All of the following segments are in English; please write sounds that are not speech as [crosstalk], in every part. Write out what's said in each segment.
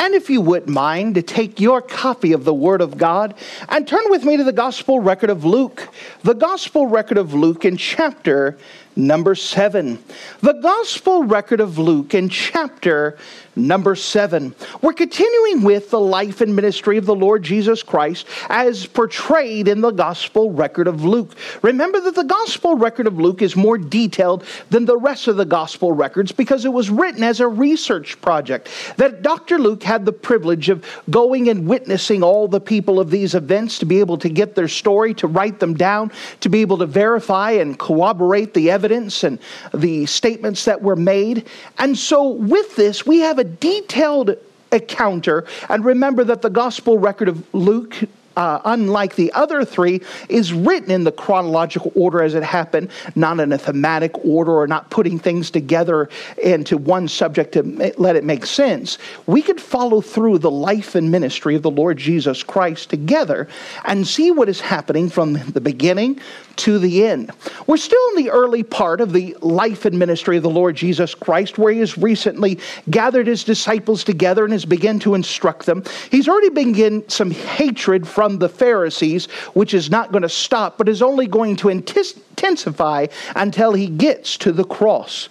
And if you wouldn't mind to take your copy of the Word of God and turn with me to the Gospel record of Luke, the Gospel record of Luke in chapter number seven. The Gospel record of Luke in chapter number seven. We're continuing with the life and ministry of the Lord Jesus Christ as portrayed in the Gospel record of Luke. Remember that the Gospel record of Luke is more detailed than the rest of the Gospel records because it was written as a research project. That Dr. Luke had the privilege of going and witnessing all the people of these events to be able to get their story, to write them down, to be able to verify and corroborate the evidence and the statements that were made. And so, with this, we have a detailed encounter. And remember that the gospel record of Luke uh, unlike the other three, is written in the chronological order as it happened, not in a thematic order or not putting things together into one subject to let it make sense. We could follow through the life and ministry of the Lord Jesus Christ together and see what is happening from the beginning to the end. We're still in the early part of the life and ministry of the Lord Jesus Christ, where he has recently gathered his disciples together and has begun to instruct them. He's already begun some hatred from the Pharisees, which is not going to stop, but is only going to intensify until he gets to the cross.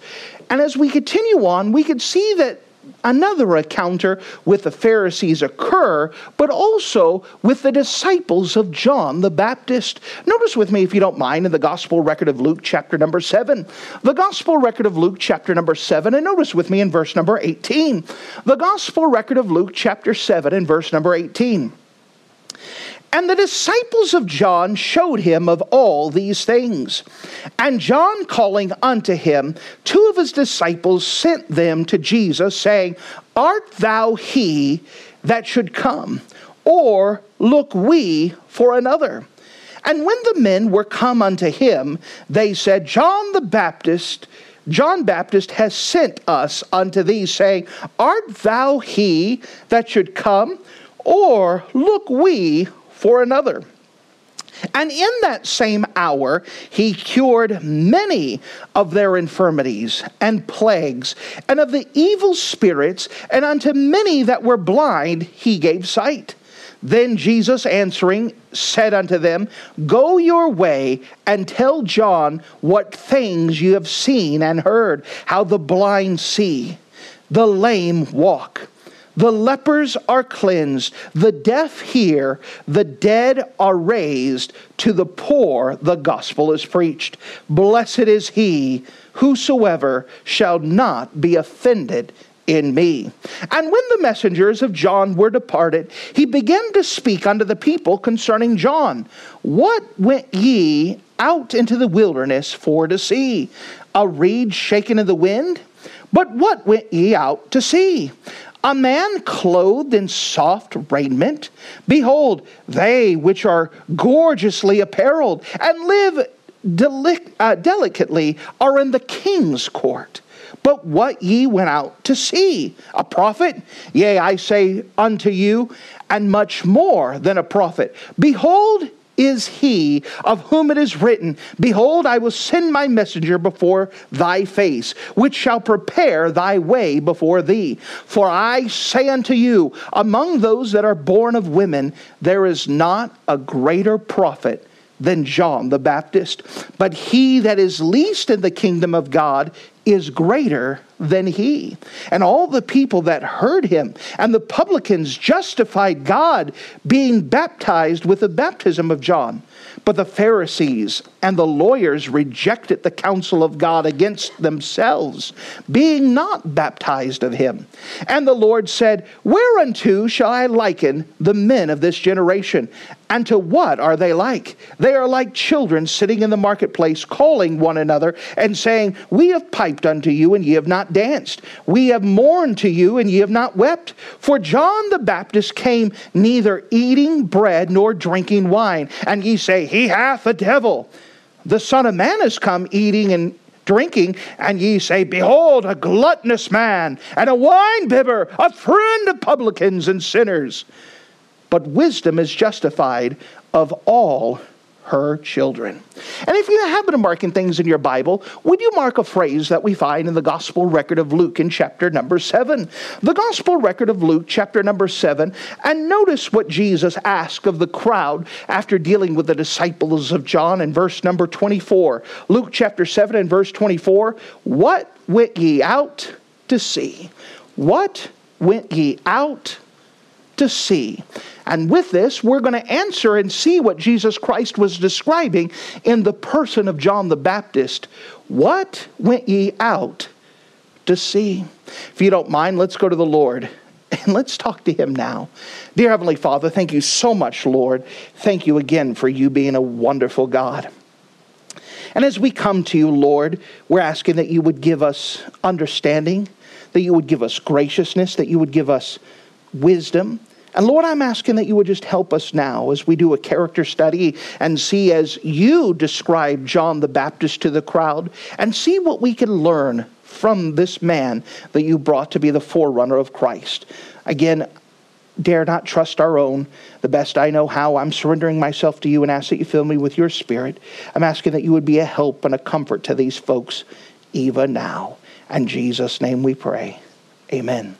And as we continue on, we can see that another encounter with the Pharisees occur, but also with the disciples of John the Baptist. Notice with me, if you don't mind, in the Gospel record of Luke, chapter number 7. The Gospel record of Luke, chapter number 7, and notice with me in verse number 18. The Gospel record of Luke, chapter 7, and verse number 18. And the disciples of John showed him of all these things. And John, calling unto him two of his disciples, sent them to Jesus, saying, Art thou he that should come? Or look we for another? And when the men were come unto him, they said, John the Baptist, John Baptist has sent us unto thee, saying, Art thou he that should come? Or look we for another. And in that same hour, he cured many of their infirmities and plagues, and of the evil spirits, and unto many that were blind he gave sight. Then Jesus answering said unto them, Go your way and tell John what things you have seen and heard, how the blind see, the lame walk the lepers are cleansed, the deaf hear, the dead are raised, to the poor the gospel is preached. Blessed is he whosoever shall not be offended in me. And when the messengers of John were departed, he began to speak unto the people concerning John. What went ye out into the wilderness for to see? A reed shaken in the wind? But what went ye out to see? A man clothed in soft raiment? Behold, they which are gorgeously apparelled and live uh, delicately are in the king's court. But what ye went out to see? A prophet? Yea, I say unto you, and much more than a prophet. Behold, is he of whom it is written, Behold, I will send my messenger before thy face, which shall prepare thy way before thee. For I say unto you, among those that are born of women, there is not a greater prophet than John the Baptist. But he that is least in the kingdom of God is greater than he. And all the people that heard him and the publicans justified God being baptized with the baptism of John. But the Pharisees and the lawyers rejected the counsel of God against themselves, being not baptized of him. And the Lord said, Whereunto shall I liken the men of this generation? And to what are they like? They are like children sitting in the marketplace, calling one another and saying, We have piped piped unto you, and ye have not danced. We have mourned to you, and ye have not wept. For John the Baptist came neither eating bread nor drinking wine, and ye say, He hath a devil. The Son of Man is come eating and drinking, and ye say, Behold, a gluttonous man, and a winebibber, a friend of publicans and sinners. But wisdom is justified of all her children. And if you happen to marking things in your Bible, would you mark a phrase that we find in the Gospel record of Luke in chapter number 7? The Gospel record of Luke, chapter number 7, and notice what Jesus asked of the crowd after dealing with the disciples of John in verse number 24. Luke chapter 7 and verse 24 What went ye out to see? What went ye out to see? And with this, we're going to answer and see what Jesus Christ was describing in the person of John the Baptist. What went ye out to see? If you don't mind, let's go to the Lord [laughs] and let's talk to him now. Dear Heavenly Father, thank you so much, Lord. Thank you again for you being a wonderful God. And as we come to you, Lord, we're asking that you would give us understanding, that you would give us graciousness, that you would give us wisdom, and Lord, I'm asking that you would just help us now as we do a character study and see as you describe John the Baptist to the crowd and see what we can learn from this man that you brought to be the forerunner of Christ. Again, dare not trust our own. The best I know how, I'm surrendering myself to you and ask that you fill me with your spirit. I'm asking that you would be a help and a comfort to these folks even now. In Jesus' name we pray. Amen.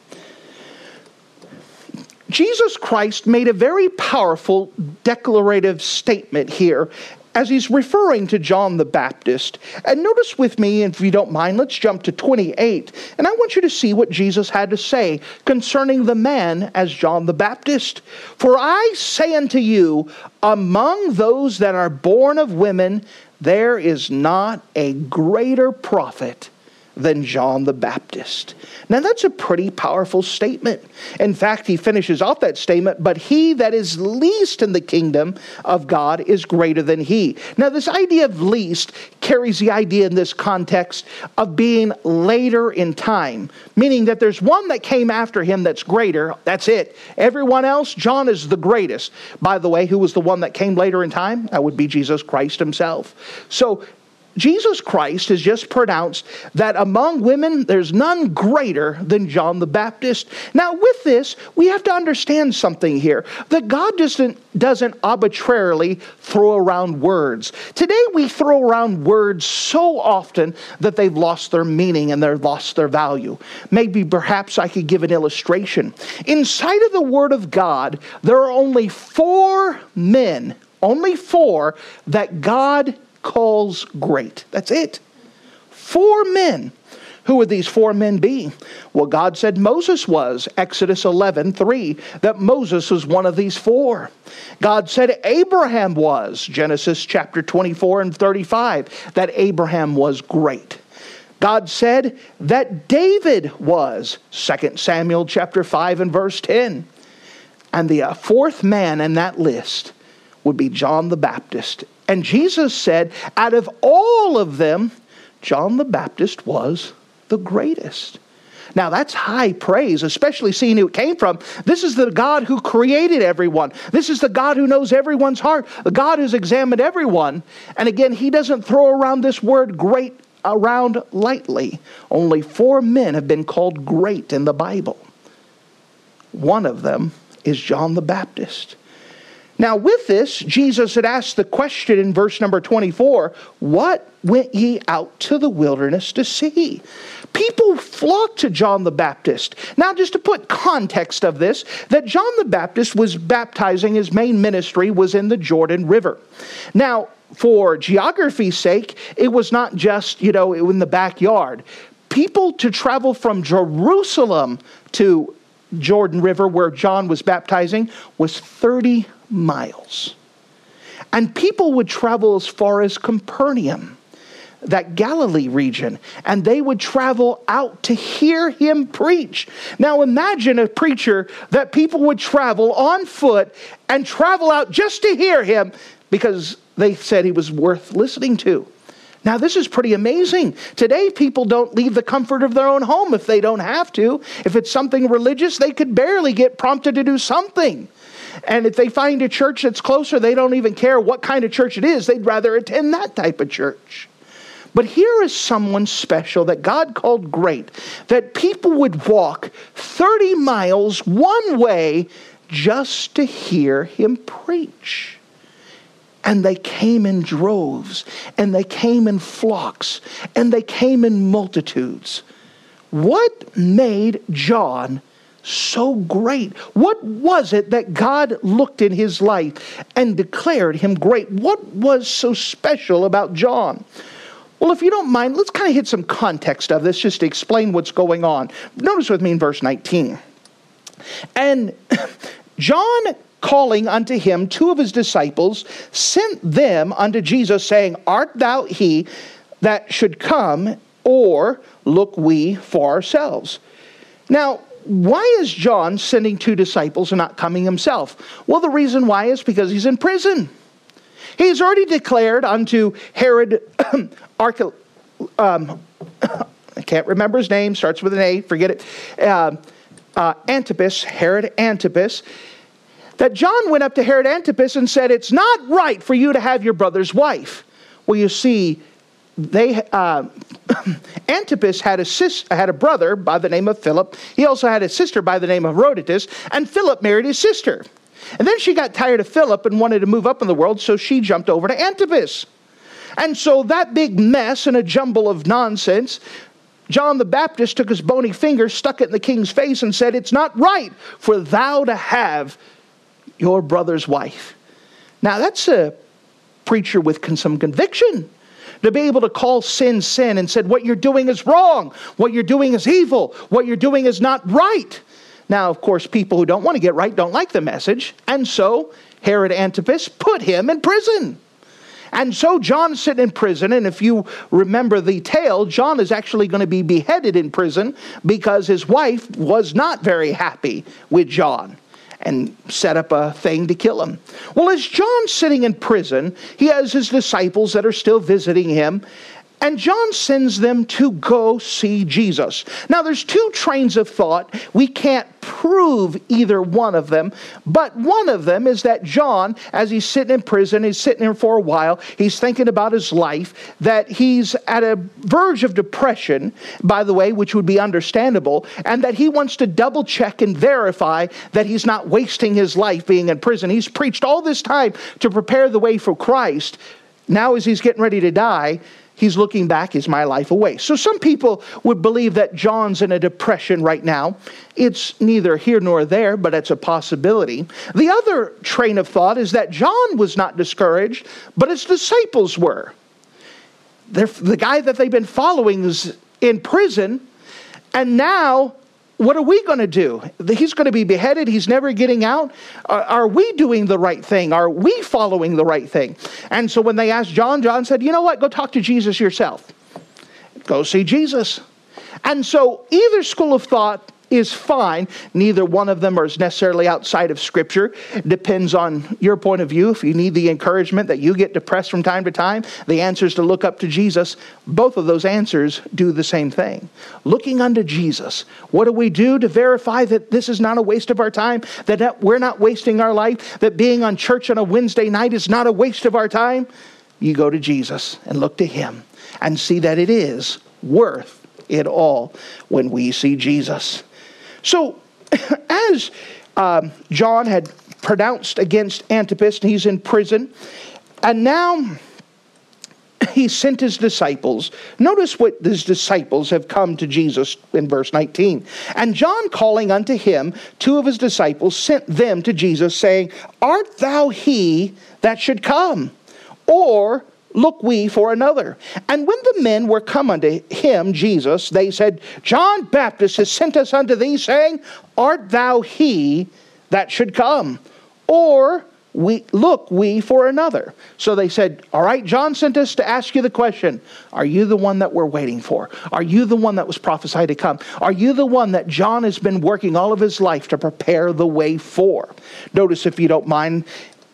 Jesus Christ made a very powerful declarative statement here as he's referring to John the Baptist. And notice with me, if you don't mind, let's jump to 28. And I want you to see what Jesus had to say concerning the man as John the Baptist. For I say unto you, among those that are born of women, there is not a greater prophet than John the Baptist. Now, that's a pretty powerful statement. In fact, he finishes off that statement, but he that is least in the kingdom of God is greater than he. Now, this idea of least carries the idea in this context of being later in time, meaning that there's one that came after him that's greater. That's it. Everyone else, John is the greatest. By the way, who was the one that came later in time? That would be Jesus Christ himself. So, Jesus Christ has just pronounced that among women there's none greater than John the Baptist. Now, with this, we have to understand something here that God doesn't, doesn't arbitrarily throw around words. Today, we throw around words so often that they've lost their meaning and they've lost their value. Maybe perhaps I could give an illustration. Inside of the Word of God, there are only four men, only four, that God calls great. That's it. Four men. Who would these four men be? Well, God said Moses was, Exodus 11, 3, that Moses was one of these four. God said Abraham was, Genesis chapter 24 and 35, that Abraham was great. God said that David was, 2 Samuel chapter 5 and verse 10. And the uh, fourth man in that list would be John the Baptist and Jesus said, out of all of them, John the Baptist was the greatest. Now, that's high praise, especially seeing who it came from. This is the God who created everyone. This is the God who knows everyone's heart, the God who's examined everyone. And again, he doesn't throw around this word great around lightly. Only four men have been called great in the Bible. One of them is John the Baptist. Now, with this, Jesus had asked the question in verse number 24 What went ye out to the wilderness to see? People flocked to John the Baptist. Now, just to put context of this, that John the Baptist was baptizing, his main ministry was in the Jordan River. Now, for geography's sake, it was not just, you know, in the backyard. People to travel from Jerusalem to Jordan River, where John was baptizing, was 30 miles. And people would travel as far as Capernaum, that Galilee region, and they would travel out to hear him preach. Now imagine a preacher that people would travel on foot and travel out just to hear him because they said he was worth listening to. Now, this is pretty amazing. Today, people don't leave the comfort of their own home if they don't have to. If it's something religious, they could barely get prompted to do something. And if they find a church that's closer, they don't even care what kind of church it is. They'd rather attend that type of church. But here is someone special that God called great, that people would walk 30 miles one way just to hear him preach. And they came in droves, and they came in flocks, and they came in multitudes. What made John so great? What was it that God looked in his life and declared him great? What was so special about John? Well, if you don't mind, let's kind of hit some context of this just to explain what's going on. Notice with me in verse 19. And [clears throat] John calling unto him two of his disciples, sent them unto Jesus, saying, Art thou he that should come, or look we for ourselves? Now, why is John sending two disciples and not coming himself? Well, the reason why is because he's in prison. He's already declared unto Herod, [clears throat] Archel, um, [clears throat] I can't remember his name, starts with an A, forget it, uh, uh, Antipas, Herod Antipas, that John went up to Herod Antipas and said, It's not right for you to have your brother's wife. Well, you see, they uh, Antipas had a sis, had a brother by the name of Philip. He also had a sister by the name of Herodias, and Philip married his sister. And then she got tired of Philip and wanted to move up in the world, so she jumped over to Antipas. And so that big mess and a jumble of nonsense, John the Baptist took his bony finger, stuck it in the king's face, and said, It's not right for thou to have your brother's wife. Now, that's a preacher with some conviction to be able to call sin sin and said what you're doing is wrong. What you're doing is evil. What you're doing is not right. Now of course people who don't want to get right don't like the message and so herod antipas put him in prison. And so John's sitting in prison, and if you remember the tale, John is actually going to be beheaded in prison because his wife was not very happy with John and set up a thing to kill him. Well, as John's sitting in prison, he has his disciples that are still visiting him, and John sends them to go see Jesus. Now, there's two trains of thought. We can't prove either one of them, but one of them is that John, as he's sitting in prison, he's sitting there for a while, he's thinking about his life, that he's at a verge of depression, by the way, which would be understandable, and that he wants to double check and verify that he's not wasting his life being in prison. He's preached all this time to prepare the way for Christ. Now, as he's getting ready to die, he's looking back, is my life away? So some people would believe that John's in a depression right now. It's neither here nor there, but it's a possibility. The other train of thought is that John was not discouraged, but his disciples were. They're, the guy that they've been following is in prison, and now what are we going to do? He's going to be beheaded. He's never getting out. Are, we doing the right thing? Are we following the right thing? And so when they asked John, John said, You know what? Go talk to Jesus yourself. Go see Jesus. And so either school of thought is fine. Neither one of them is necessarily outside of Scripture. Depends on your point of view. If you need the encouragement that you get depressed from time to time, the answer is to look up to Jesus. Both of those answers do the same thing. Looking unto Jesus. What do we do to verify that this is not a waste of our time? That we're not wasting our life? That being on church on a Wednesday night is not a waste of our time? You go to Jesus and look to Him and see that it is worth it all when we see Jesus. So, [laughs] as um, John had pronounced against Antipas, and he's in prison, and now [clears throat] he sent his disciples. Notice what his disciples have come to Jesus in verse 19. And John, calling unto him two of his disciples, sent them to Jesus, saying, Art thou he that should come? Or look we for another. And when the men were come unto him, Jesus, they said, John Baptist has sent us unto thee, saying, Art thou he that should come? Or we look we for another. So they said, All right, John sent us to ask you the question Are you the one that we're waiting for? Are you the one that was prophesied to come? Are you the one that John has been working all of his life to prepare the way for? Notice, if you don't mind,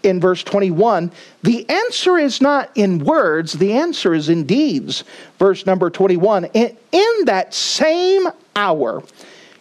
in verse 21, the answer is not in words, the answer is in deeds. Verse number 21 In, in that same hour,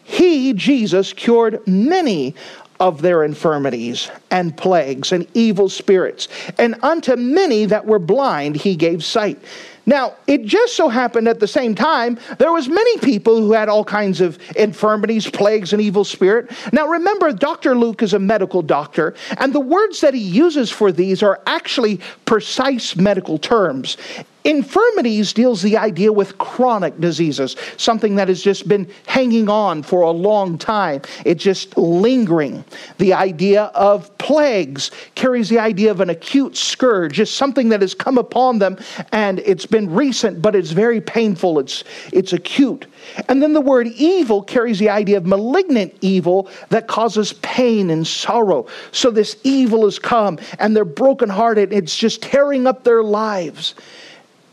he, Jesus, cured many of their infirmities and plagues and evil spirits, and unto many that were blind he gave sight. Now, it just so happened at the same time there was many people who had all kinds of infirmities, plagues and evil spirit. Now remember Dr. Luke is a medical doctor and the words that he uses for these are actually precise medical terms. Infirmities deals the idea with chronic diseases, something that has just been hanging on for a long time. It's just lingering. The idea of plagues carries the idea of an acute scourge, just something that has come upon them and it's been recent, but it's very painful. It's, it's acute. And then the word evil carries the idea of malignant evil that causes pain and sorrow. So this evil has come and they're brokenhearted. It's just tearing up their lives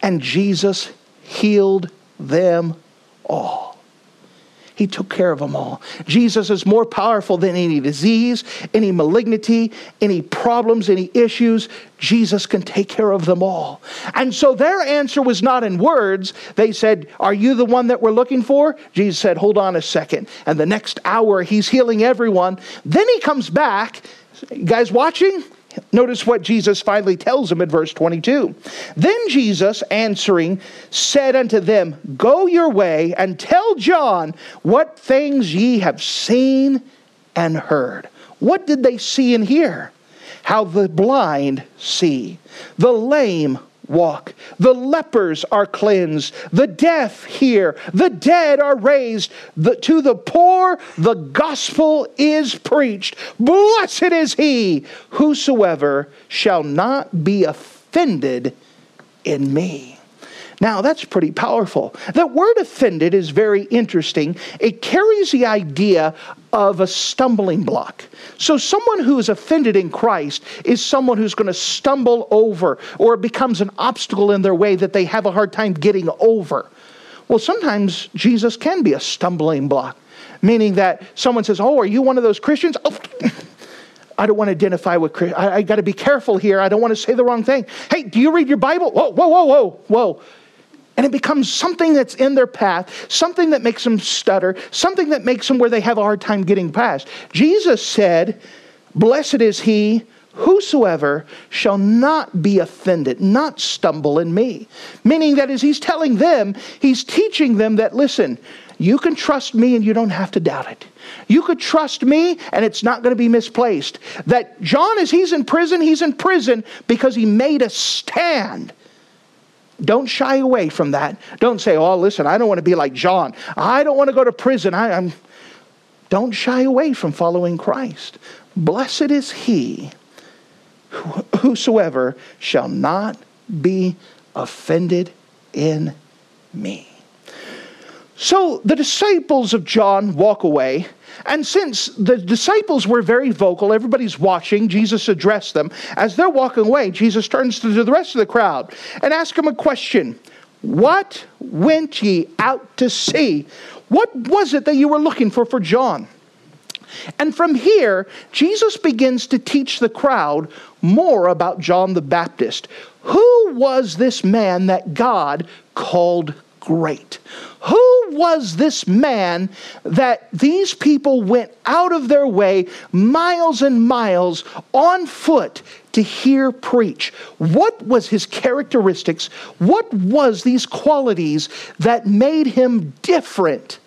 and Jesus healed them all. He took care of them all. Jesus is more powerful than any disease, any malignity, any problems, any issues. Jesus can take care of them all. And so their answer was not in words. They said, Are you the one that we're looking for? Jesus said, Hold on a second. And the next hour, he's healing everyone. Then he comes back. You guys watching? Notice what Jesus finally tells them in verse 22. Then Jesus, answering, said unto them, Go your way and tell John what things ye have seen and heard. What did they see and hear? How the blind see, the lame walk. The lepers are cleansed. The deaf hear. The dead are raised. The, to the poor, the gospel is preached. Blessed is he whosoever shall not be offended in me. Now, that's pretty powerful. The word offended is very interesting. It carries the idea of a stumbling block. So, someone who is offended in Christ is someone who's going to stumble over or becomes an obstacle in their way that they have a hard time getting over. Well, sometimes Jesus can be a stumbling block, meaning that someone says, Oh, are you one of those Christians? Oh, [laughs] I don't want to identify with Christians. I, I got to be careful here. I don't want to say the wrong thing. Hey, do you read your Bible? Whoa, whoa, whoa, whoa, whoa. And it becomes something that's in their path, something that makes them stutter, something that makes them where they have a hard time getting past. Jesus said, Blessed is he whosoever shall not be offended, not stumble in me. Meaning that as he's telling them, he's teaching them that, listen, you can trust me and you don't have to doubt it. You could trust me and it's not going to be misplaced. That John, as he's in prison, he's in prison because he made a stand don't shy away from that. Don't say, oh, listen, I don't want to be like John. I don't want to go to prison. I, am Don't shy away from following Christ. Blessed is he whosoever shall not be offended in me. So the disciples of John walk away and since the disciples were very vocal, everybody's watching, Jesus addressed them. As they're walking away, Jesus turns to the rest of the crowd and asks them a question What went ye out to see? What was it that you were looking for for John? And from here, Jesus begins to teach the crowd more about John the Baptist. Who was this man that God called great? Who was this man that these people went out of their way, miles and miles, on foot to hear preach? What was his characteristics? What was these qualities that made him different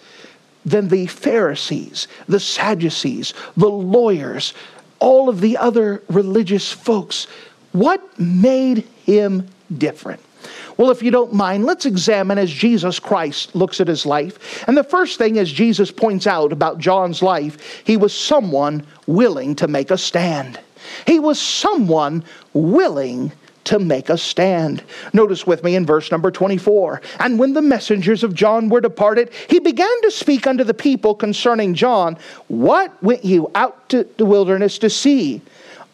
than the Pharisees, the Sadducees, the lawyers, all of the other religious folks? What made him different? Well, if you don't mind, let's examine as Jesus Christ looks at his life. And the first thing, as Jesus points out about John's life, he was someone willing to make a stand. He was someone willing to make a stand. Notice with me in verse number 24. And when the messengers of John were departed, he began to speak unto the people concerning John, What went you out to the wilderness to see?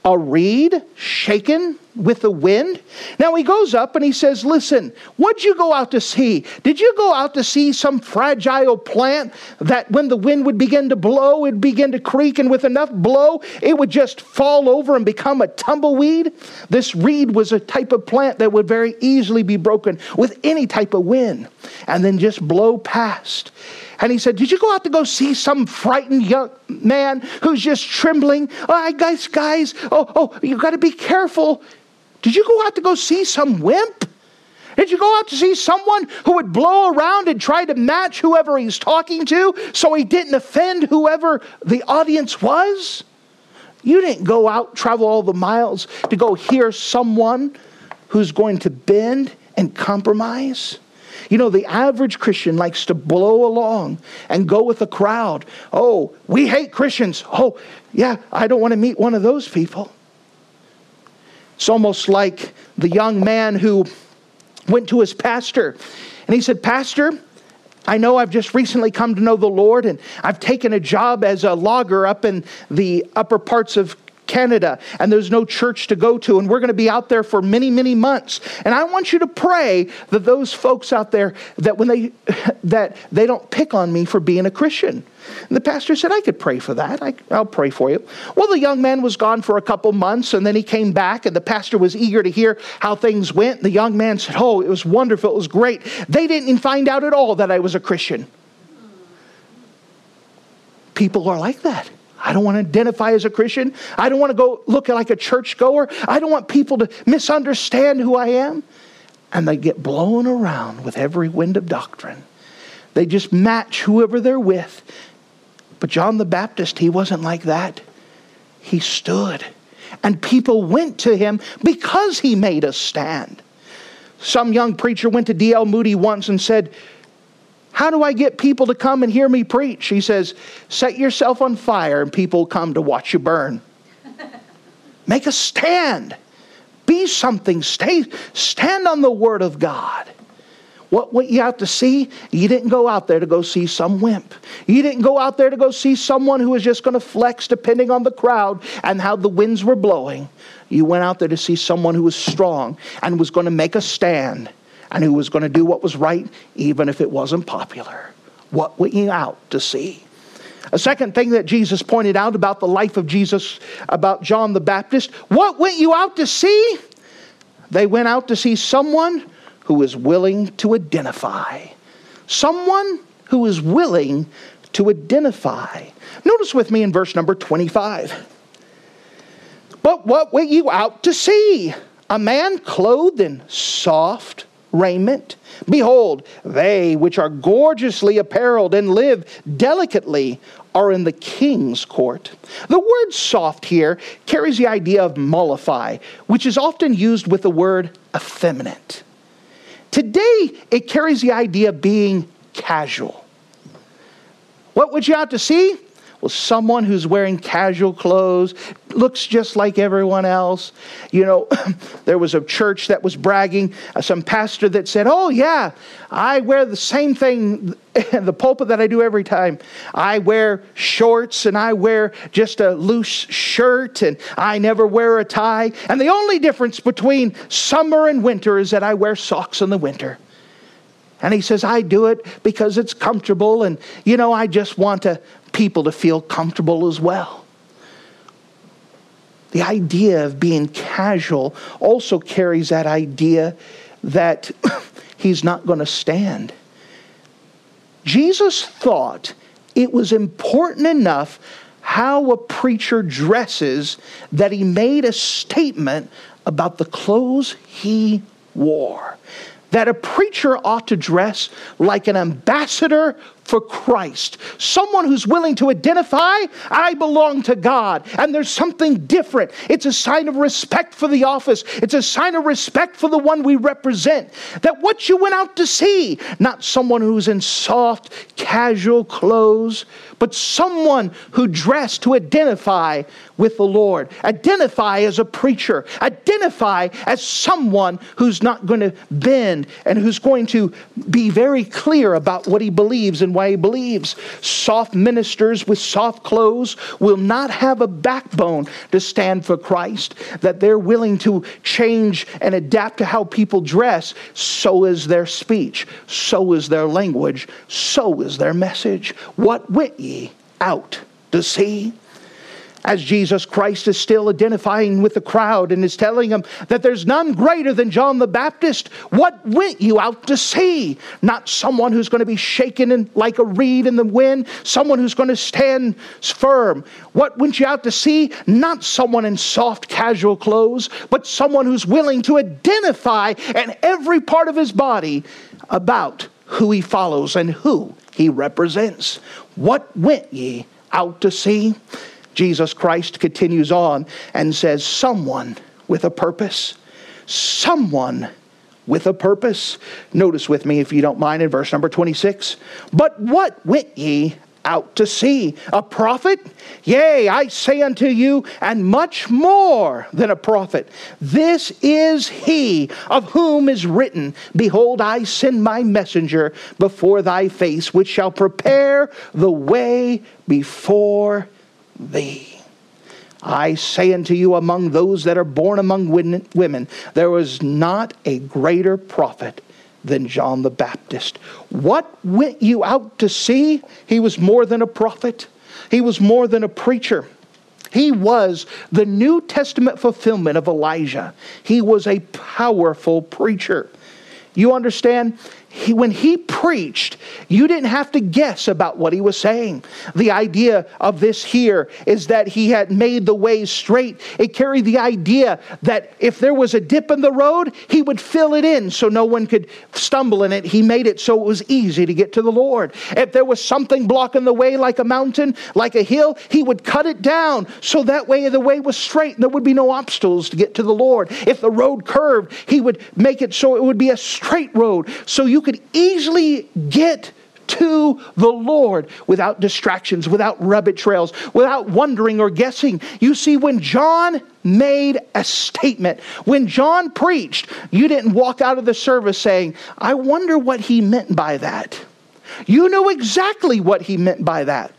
a reed shaken with the wind? Now he goes up and he says, Listen, what'd you go out to see? Did you go out to see some fragile plant that when the wind would begin to blow, it'd begin to creak, and with enough blow, it would just fall over and become a tumbleweed? This reed was a type of plant that would very easily be broken with any type of wind and then just blow past. And he said, Did you go out to go see some frightened young man who's just trembling? Oh, guys, guys, oh, oh, you got to be careful. Did you go out to go see some wimp? Did you go out to see someone who would blow around and try to match whoever he's talking to so he didn't offend whoever the audience was? You didn't go out, travel all the miles to go hear someone who's going to bend and compromise. You know, the average Christian likes to blow along and go with the crowd. Oh, we hate Christians. Oh, yeah, I don't want to meet one of those people. It's almost like the young man who went to his pastor and he said, Pastor, I know I've just recently come to know the Lord and I've taken a job as a logger up in the upper parts of Canada and there's no church to go to and we're going to be out there for many many months and I want you to pray that those folks out there that when they [laughs] that they don't pick on me for being a Christian. And the pastor said, I could pray for that. I, will pray for you. Well, the young man was gone for a couple months, and then he came back, and the pastor was eager to hear how things went. The young man said, Oh, it was wonderful. It was great. They didn't even find out at all that I was a Christian. People are like that. I don't want to identify as a Christian. I don't want to go look like a churchgoer. I don't want people to misunderstand who I am. And they get blown around with every wind of doctrine. They just match whoever they're with. But John the Baptist, he wasn't like that. He stood. And people went to him because he made a stand. Some young preacher went to D.L. Moody once and said, how do I get people to come and hear me preach? He says, Set yourself on fire and people come to watch you burn. [laughs] Make a stand. Be something. Stay, stand on the Word of God. What went you out to see? You didn't go out there to go see some wimp. You didn't go out there to go see someone who was just going to flex depending on the crowd and how the winds were blowing. You went out there to see someone who was strong and was going to make a stand and who was going to do what was right, even if it wasn't popular. What went you out to see? A second thing that Jesus pointed out about the life of Jesus, about John the Baptist, what went you out to see? They went out to see someone who was willing to identify. Someone who is willing to identify. Notice with me in verse number 25. But what went you out to see? A man clothed in soft raiment. Behold, they which are gorgeously apparelled and live delicately are in the king's court. The word soft here carries the idea of mollify, which is often used with the word effeminate. Today, it carries the idea of being casual. What would you have to see? Someone who's wearing casual clothes, looks just like everyone else. You know, [laughs] there was a church that was bragging, uh, some pastor that said, Oh, yeah, I wear the same thing in [laughs] the pulpit that I do every time. I wear shorts and I wear just a loose shirt and I never wear a tie. And the only difference between summer and winter is that I wear socks in the winter. And he says, I do it because it's comfortable and, you know, I just want to people to feel comfortable as well. The idea of being casual also carries that idea that [coughs] he's not going to stand. Jesus thought it was important enough how a preacher dresses that he made a statement about the clothes he wore. That a preacher ought to dress like an ambassador for Christ. Someone who's willing to identify, I belong to God. And there's something different. It's a sign of respect for the office, it's a sign of respect for the one we represent. That what you went out to see, not someone who's in soft, casual clothes, but someone who dressed to identify with the Lord, identify as a preacher, identify as someone who's not going to bend and who's going to be very clear about what he believes and and why he believes. Soft ministers with soft clothes will not have a backbone to stand for Christ, that they're willing to change and adapt to how people dress. So is their speech, so is their language, so is their message. What went ye out to see? As Jesus Christ is still identifying with the crowd and is telling them that there's none greater than John the Baptist. What went you out to see? Not someone who's going to be shaken in, like a reed in the wind, someone who's going to stand firm. What went you out to see? Not someone in soft, casual clothes, but someone who's willing to identify in every part of his body about who he follows and who he represents. What went ye out to see? Jesus Christ continues on and says, Someone with a purpose. Someone with a purpose. Notice with me, if you don't mind, in verse number 26. But what went ye out to see? A prophet? Yea, I say unto you, and much more than a prophet. This is he of whom is written, Behold, I send my messenger before thy face, which shall prepare the way before thee. I say unto you, among those that are born among women, there was not a greater prophet than John the Baptist. What went you out to see? He was more than a prophet, he was more than a preacher. He was the New Testament fulfillment of Elijah. He was a powerful preacher. You understand? He, when he preached, you didn't have to guess about what he was saying. The idea of this here is that he had made the way straight. It carried the idea that if there was a dip in the road, he would fill it in so no one could stumble in it. He made it so it was easy to get to the Lord. If there was something blocking the way, like a mountain, like a hill, he would cut it down so that way the way was straight. And there would be no obstacles to get to the Lord. If the road curved, he would make it so it would be a straight road. So you could easily get to the Lord without distractions, without rabbit trails, without wondering or guessing. You see, when John made a statement, when John preached, you didn't walk out of the service saying, I wonder what he meant by that. You know exactly what he meant by that.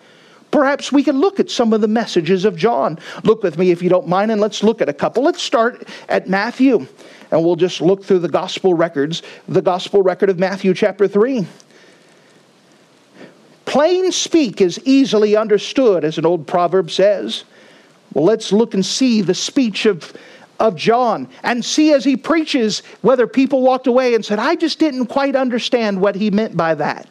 Perhaps we can look at some of the messages of John. Look with me if you don't mind, and let's look at a couple. Let's start at Matthew and we'll just look through the gospel records, the gospel record of Matthew chapter 3. Plain speak is easily understood, as an old proverb says. Well, let's look and see the speech of, of John and see as he preaches whether people walked away and said, I just didn't quite understand what he meant by that.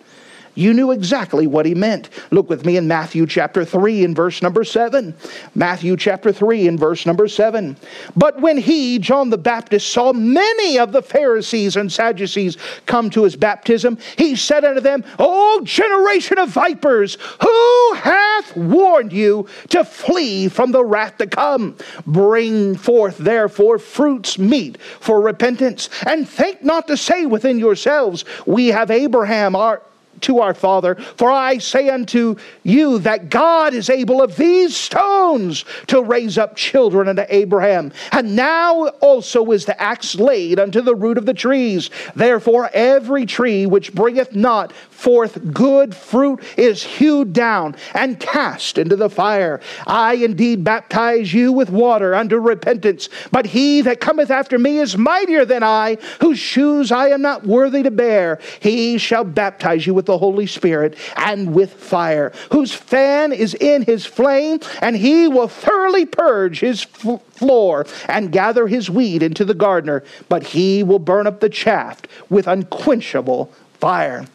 You knew exactly what he meant. Look with me in Matthew chapter 3 and verse number 7. Matthew chapter 3 and verse number 7. But when he, John the Baptist, saw many of the Pharisees and Sadducees come to his baptism, he said unto them, O generation of vipers, who hath warned you to flee from the wrath to come? Bring forth therefore fruits meet for repentance, and think not to say within yourselves, We have Abraham our to our Father. For I say unto you that God is able of these stones to raise up children unto Abraham. And now also is the axe laid unto the root of the trees. Therefore, every tree which bringeth not forth good fruit is hewed down and cast into the fire. I indeed baptize you with water unto repentance, but he that cometh after me is mightier than I, whose shoes I am not worthy to bear. He shall baptize you with the Holy Spirit and with fire, whose fan is in his flame, and he will thoroughly purge his floor and gather his wheat into the garner, but he will burn up the chaff with unquenchable fire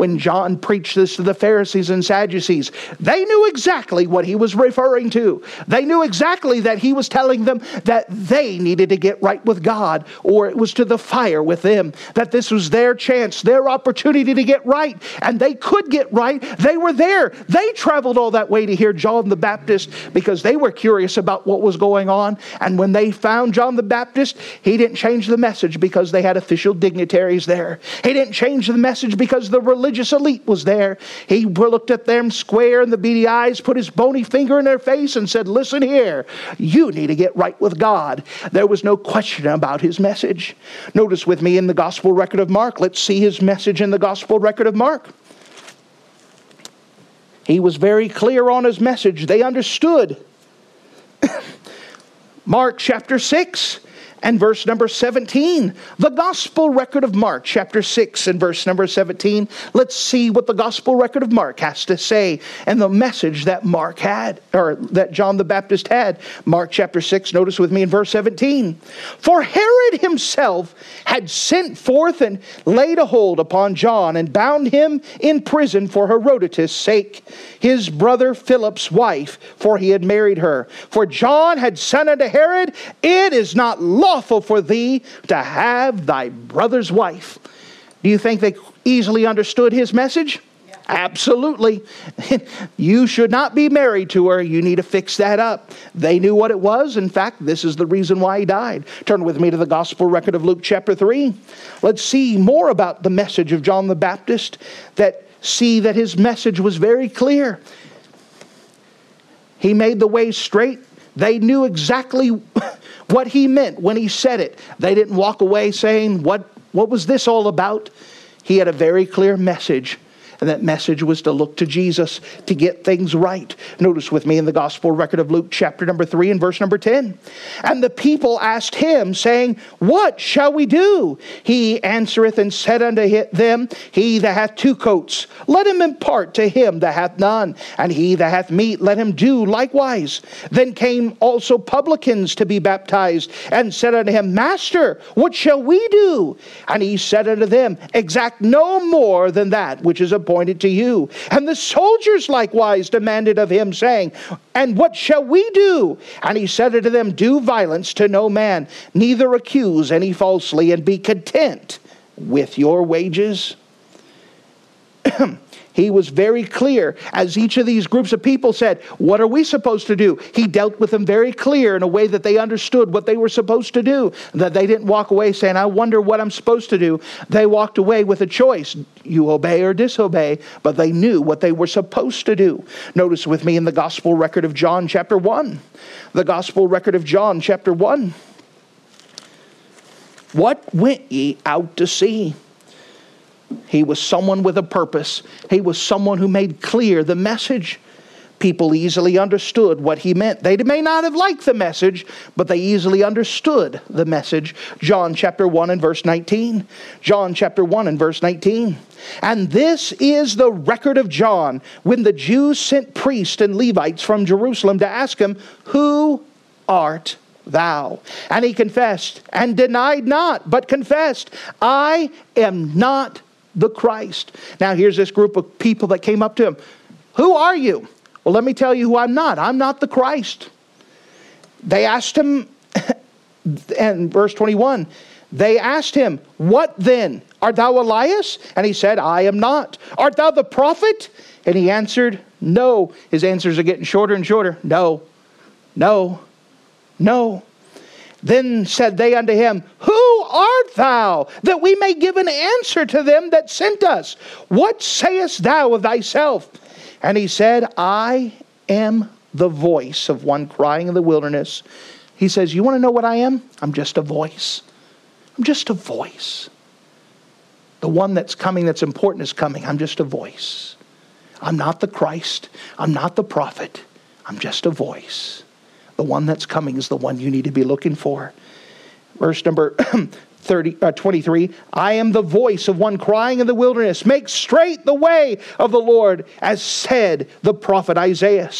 when John preached this to the Pharisees and Sadducees. They knew exactly what he was referring to. They knew exactly that he was telling them that they needed to get right with God, or it was to the fire with them, that this was their chance, their opportunity to get right. And they could get right. They were there. They traveled all that way to hear John the Baptist because they were curious about what was going on. And when they found John the Baptist, he didn't change the message because they had official dignitaries there. He didn't change the message because the religion religious elite was there. He looked at them square in the beady eyes, put his bony finger in their face, and said, Listen here, you need to get right with God. There was no question about his message. Notice with me in the gospel record of Mark, let's see his message in the gospel record of Mark. He was very clear on his message. They understood. [coughs] Mark chapter 6 and verse number 17. The gospel record of Mark, chapter 6 and verse number 17. Let's see what the gospel record of Mark has to say and the message that Mark had, or that John the Baptist had. Mark chapter 6, notice with me in verse 17. For Herod himself had sent forth and laid a hold upon John and bound him in prison for Herodias' sake, his brother Philip's wife, for he had married her. For John had said unto Herod, It is not lawful lawful for thee to have thy brother's wife. Do you think they easily understood his message? Absolutely. [laughs] you should not be married to her. You need to fix that up. They knew what it was. In fact, this is the reason why he died. Turn with me to the gospel record of Luke chapter 3. Let's see more about the message of John the Baptist that see that his message was very clear. He made the way straight. They knew exactly [laughs] what he meant when he said it. They didn't walk away saying, What, what was this all about? He had a very clear message and that message was to look to Jesus to get things right. Notice with me in the gospel record of Luke, chapter number 3 and verse number 10. And the people asked him, saying, What shall we do? He answereth and said unto them, He that hath two coats, let him impart to him that hath none, and he that hath meat, let him do likewise. Then came also publicans to be baptized, and said unto him, Master, what shall we do? And he said unto them, Exact no more than that which is appointed appointed to you. And the soldiers likewise demanded of him, saying, And what shall we do? And he said unto them, Do violence to no man, neither accuse any falsely, and be content with your wages. [clears throat] He was very clear as each of these groups of people said, What are we supposed to do? He dealt with them very clear in a way that they understood what they were supposed to do, that they didn't walk away saying, I wonder what I'm supposed to do. They walked away with a choice you obey or disobey, but they knew what they were supposed to do. Notice with me in the gospel record of John, chapter 1. The gospel record of John, chapter 1. What went ye out to see? He was someone with a purpose. He was someone who made clear the message. People easily understood what he meant. They may not have liked the message, but they easily understood the message. John chapter 1 and verse 19. John chapter 1 and verse 19. And this is the record of John when the Jews sent priests and Levites from Jerusalem to ask him, Who art thou? And he confessed and denied not, but confessed, I am not the Christ. Now, here's this group of people that came up to him. Who are you? Well, let me tell you who I'm not. I'm not the Christ. They asked him, [laughs] and verse 21, they asked him, What then? Art thou Elias? And he said, I am not. Art thou the prophet? And he answered, No. His answers are getting shorter and shorter. No, no, no. Then said they unto him, Who art thou, that we may give an answer to them that sent us? What sayest thou of thyself? And he said, I am the voice of one crying in the wilderness. He says, You want to know what I am? I'm just a voice. I'm just a voice. The one that's coming, that's important, is coming. I'm just a voice. I'm not the Christ. I'm not the prophet. I'm just a voice. The one that's coming is the one you need to be looking for. Verse number [clears throat] 30, uh, 23 I am the voice of one crying in the wilderness, make straight the way of the Lord, as said the prophet Isaiah.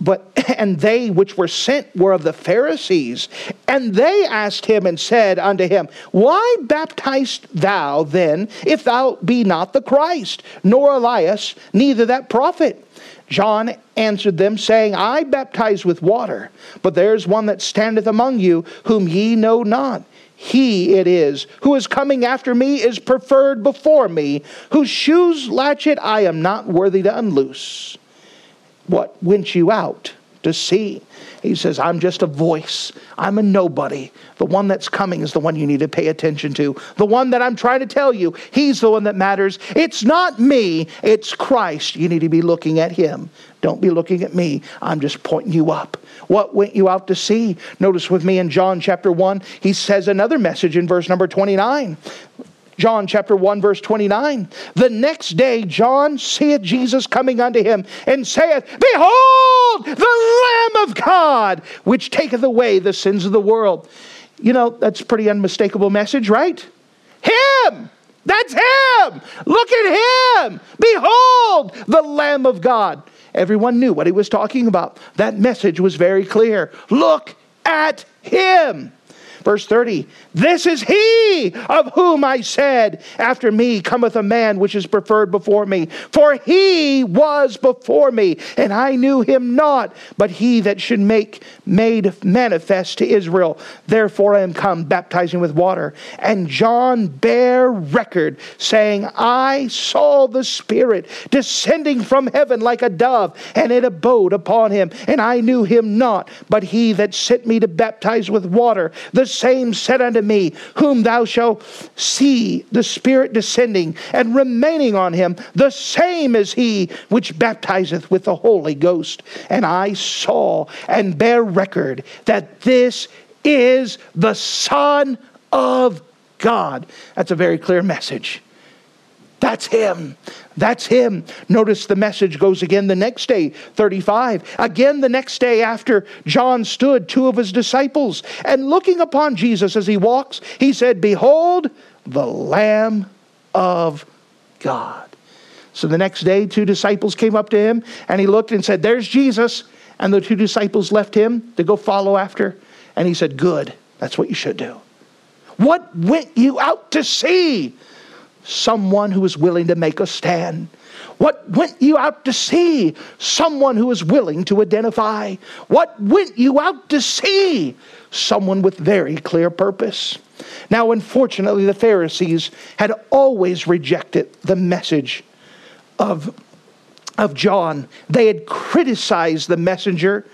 But [clears throat] and they which were sent were of the Pharisees, and they asked him and said unto him, Why baptizest thou then, if thou be not the Christ, nor Elias, neither that prophet? John answered them, saying, I baptize with water, but there's one that standeth among you, whom ye know not. He it is who is coming after me is preferred before me, whose shoes latchet I am not worthy to unloose. What went you out to see? He says, I'm just a voice. I'm a nobody. The one that's coming is the one you need to pay attention to. The one that I'm trying to tell you, he's the one that matters. It's not me, it's Christ. You need to be looking at him. Don't be looking at me. I'm just pointing you up. What went you out to see? Notice with me in John chapter 1, he says another message in verse number 29. John chapter 1 verse 29. The next day John seeth Jesus coming unto him and saith, Behold the Lamb of God, which taketh away the sins of the world. You know, that's pretty unmistakable message, right? Him! That's him! Look at him! Behold the Lamb of God. Everyone knew what he was talking about. That message was very clear. Look at him. Verse 30 This is he of whom I said, After me cometh a man which is preferred before me. For he was before me, and I knew him not, but he that should make made manifest to Israel. Therefore I am come baptizing with water. And John bare record, saying, I saw the Spirit descending from heaven like a dove, and it abode upon him. And I knew him not, but he that sent me to baptize with water. The same said unto me, Whom thou shalt see the Spirit descending and remaining on him, the same is he which baptizeth with the Holy Ghost. And I saw and bear record that this is the Son of God. That's a very clear message. That's him. That's him. Notice the message goes again the next day, 35. Again the next day after John stood, two of his disciples, and looking upon Jesus as he walks, he said, Behold, the Lamb of God. So the next day, two disciples came up to him, and he looked and said, There's Jesus. And the two disciples left him to go follow after. And he said, Good. That's what you should do. What went you out to see? Someone who is willing to make a stand. What went you out to see? Someone who is willing to identify. What went you out to see? Someone with very clear purpose. Now, unfortunately, the Pharisees had always rejected the message of, of John. They had criticized the messenger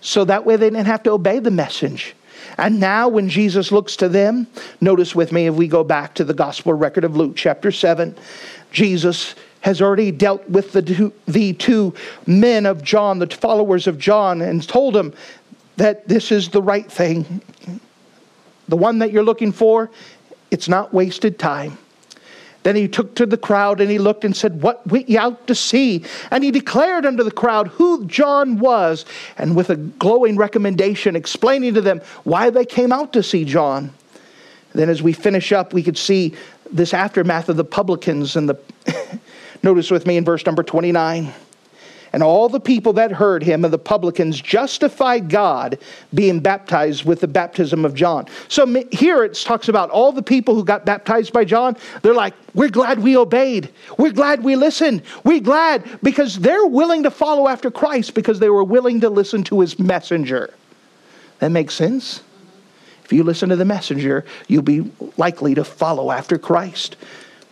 so that way they didn't have to obey the message. And now, when Jesus looks to them, notice with me if we go back to the gospel record of Luke chapter 7, Jesus has already dealt with the two, the two men of John, the followers of John, and told them that this is the right thing. The one that you're looking for, it's not wasted time. Then he took to the crowd and he looked and said, What went ye out to see? And he declared unto the crowd who John was, and with a glowing recommendation, explaining to them why they came out to see John. Then, as we finish up, we could see this aftermath of the publicans and the. [laughs] Notice with me in verse number 29. And all the people that heard him and the publicans justified God being baptized with the baptism of John. So here it talks about all the people who got baptized by John. They're like, we're glad we obeyed. We're glad we listened. We're glad because they're willing to follow after Christ because they were willing to listen to his messenger. That makes sense? If you listen to the messenger, you'll be likely to follow after Christ.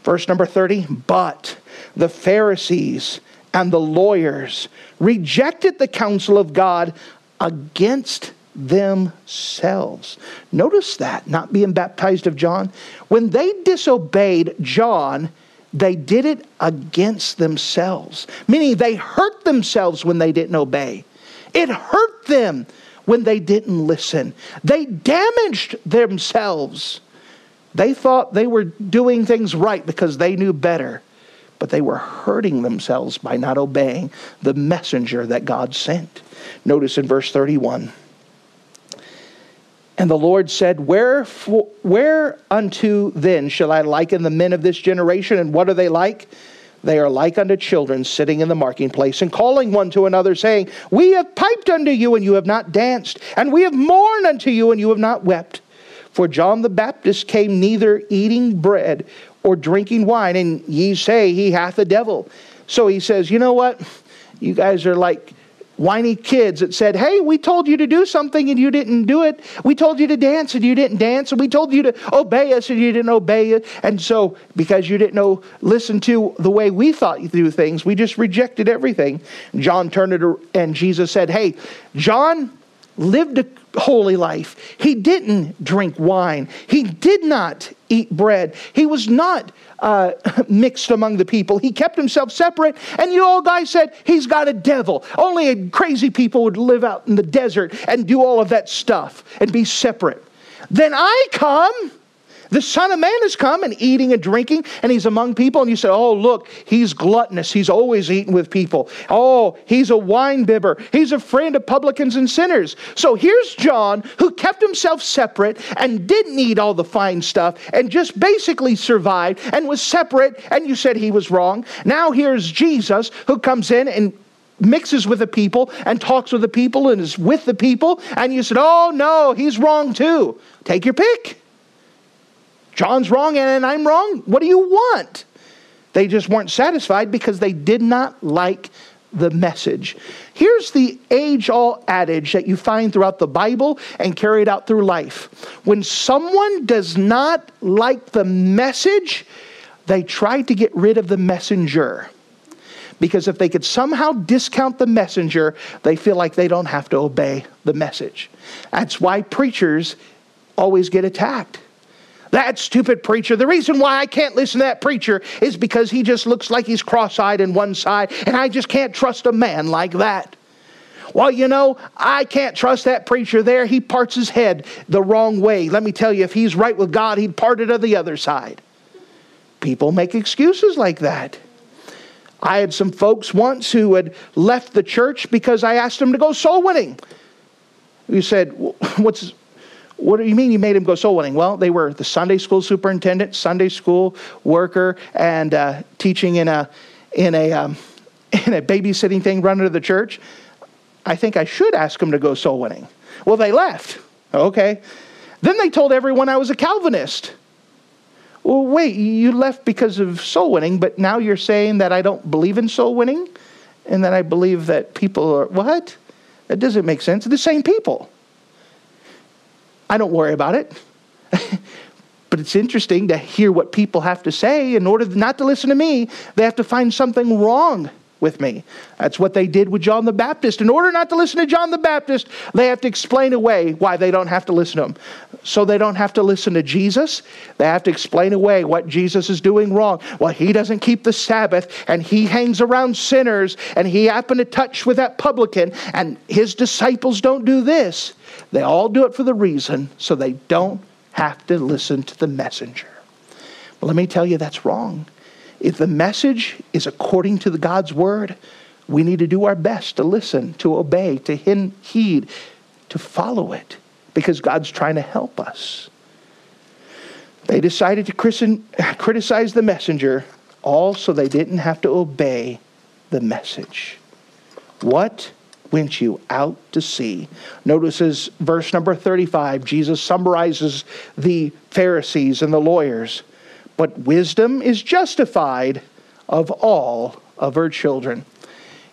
Verse number 30 But the Pharisees and the lawyers rejected the counsel of God against themselves. Notice that, not being baptized of John. When they disobeyed John, they did it against themselves, meaning they hurt themselves when they didn't obey. It hurt them when they didn't listen. They damaged themselves. They thought they were doing things right because they knew better but they were hurting themselves by not obeying the messenger that God sent. Notice in verse 31. And the Lord said, Wherefore, Whereunto then shall I liken the men of this generation? And what are they like? They are like unto children sitting in the marking place and calling one to another, saying, We have piped unto you, and you have not danced, and we have mourned unto you, and you have not wept. For John the Baptist came neither eating bread or drinking wine, and ye say he hath a devil. So he says, You know what? You guys are like whiny kids that said, Hey, we told you to do something and you didn't do it. We told you to dance and you didn't dance. And we told you to obey us and you didn't obey it. And so, because you didn't know, listen to the way we thought you do things, we just rejected everything. John turned it and Jesus said, Hey, John lived a holy life. He didn't drink wine. He did not eat bread. He was not uh, [laughs] mixed among the people. He kept himself separate. And you old guy said, he's got a devil. Only crazy people would live out in the desert and do all of that stuff and be separate. Then I come The Son of Man has come and eating and drinking, and he's among people, and you say, Oh, look, he's gluttonous. He's always eating with people. Oh, he's a wine bibber. He's a friend of publicans and sinners. So here's John, who kept himself separate and didn't eat all the fine stuff and just basically survived and was separate, and you said he was wrong. Now here's Jesus, who comes in and mixes with the people and talks with the people and is with the people, and you said, Oh, no, he's wrong too. Take your pick. John's wrong and I'm wrong. What do you want? They just weren't satisfied because they did not like the message. Here's the age old adage that you find throughout the Bible and carried out through life. When someone does not like the message, they try to get rid of the messenger. Because if they could somehow discount the messenger, they feel like they don't have to obey the message. That's why preachers always get attacked. That stupid preacher. The reason why I can't listen to that preacher is because he just looks like he's cross eyed in one side, and I just can't trust a man like that. Well, you know, I can't trust that preacher there. He parts his head the wrong way. Let me tell you, if he's right with God, he'd part it to the other side. People make excuses like that. I had some folks once who had left the church because I asked them to go soul winning. You said, [laughs] What's what do you mean you made him go soul winning? Well, they were the Sunday school superintendent, Sunday school worker, and uh, teaching in a in a um, [laughs] in a babysitting thing run to the church. I think I should ask them to go soul winning. Well, they left. Okay. Then they told everyone I was a Calvinist. Well, wait, you left because of soul winning, but now you're saying that I don't believe in soul winning and that I believe that people are what? That doesn't make sense. the same people. I don't worry about it. [laughs] but it's interesting to hear what people have to say. In order not to listen to me, they have to find something wrong with me. That's what they did with John the Baptist. In order not to listen to John the Baptist, they have to explain away why they don't have to listen to him. So they don't have to listen to Jesus. They have to explain away what Jesus is doing wrong. Well, he doesn't keep the Sabbath and he hangs around sinners and he happened to touch with that publican and his disciples don't do this. They all do it for the reason so they don't have to listen to the messenger. But let me tell you, that's wrong. If the message is according to the God's word, we need to do our best to listen, to obey, to heed, to follow it, because God's trying to help us. They decided to [laughs] criticize the messenger, all so they didn't have to obey the message. What went you out to see? Notices verse number 35. Jesus summarizes the Pharisees and the lawyers. But wisdom is justified of all of her children.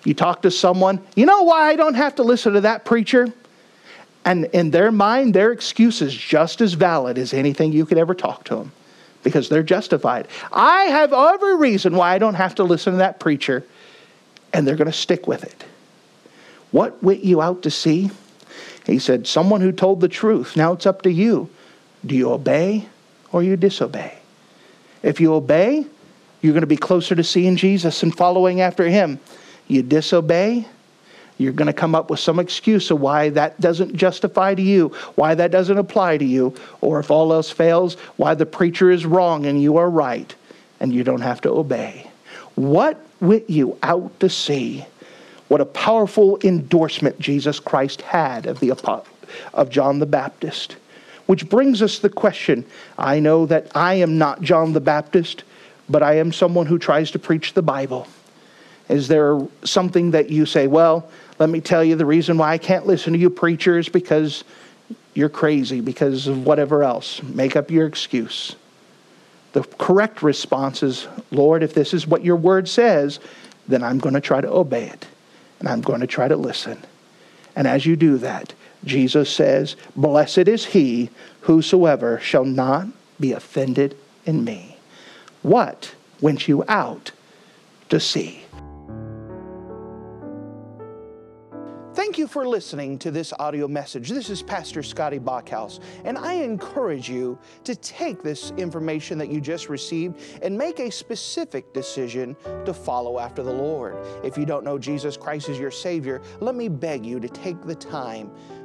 You talk to someone, you know why I don't have to listen to that preacher? And in their mind, their excuse is just as valid as anything you could ever talk to them because they're justified. I have every reason why I don't have to listen to that preacher, and they're going to stick with it. What went you out to see? He said, Someone who told the truth. Now it's up to you. Do you obey or you disobey? If you obey, you're going to be closer to seeing Jesus and following after him. You disobey, you're going to come up with some excuse of why that doesn't justify to you, why that doesn't apply to you, or if all else fails, why the preacher is wrong and you are right and you don't have to obey. What went you out to see? What a powerful endorsement Jesus Christ had of, the, of John the Baptist. Which brings us the question I know that I am not John the Baptist, but I am someone who tries to preach the Bible. Is there something that you say, well, let me tell you the reason why I can't listen to you preachers because you're crazy, because of whatever else? Make up your excuse. The correct response is, Lord, if this is what your word says, then I'm going to try to obey it and I'm going to try to listen. And as you do that, Jesus says, Blessed is he whosoever shall not be offended in me. What went you out to see? Thank you for listening to this audio message. This is Pastor Scotty Bachhaus, and I encourage you to take this information that you just received and make a specific decision to follow after the Lord. If you don't know Jesus Christ as your Savior, let me beg you to take the time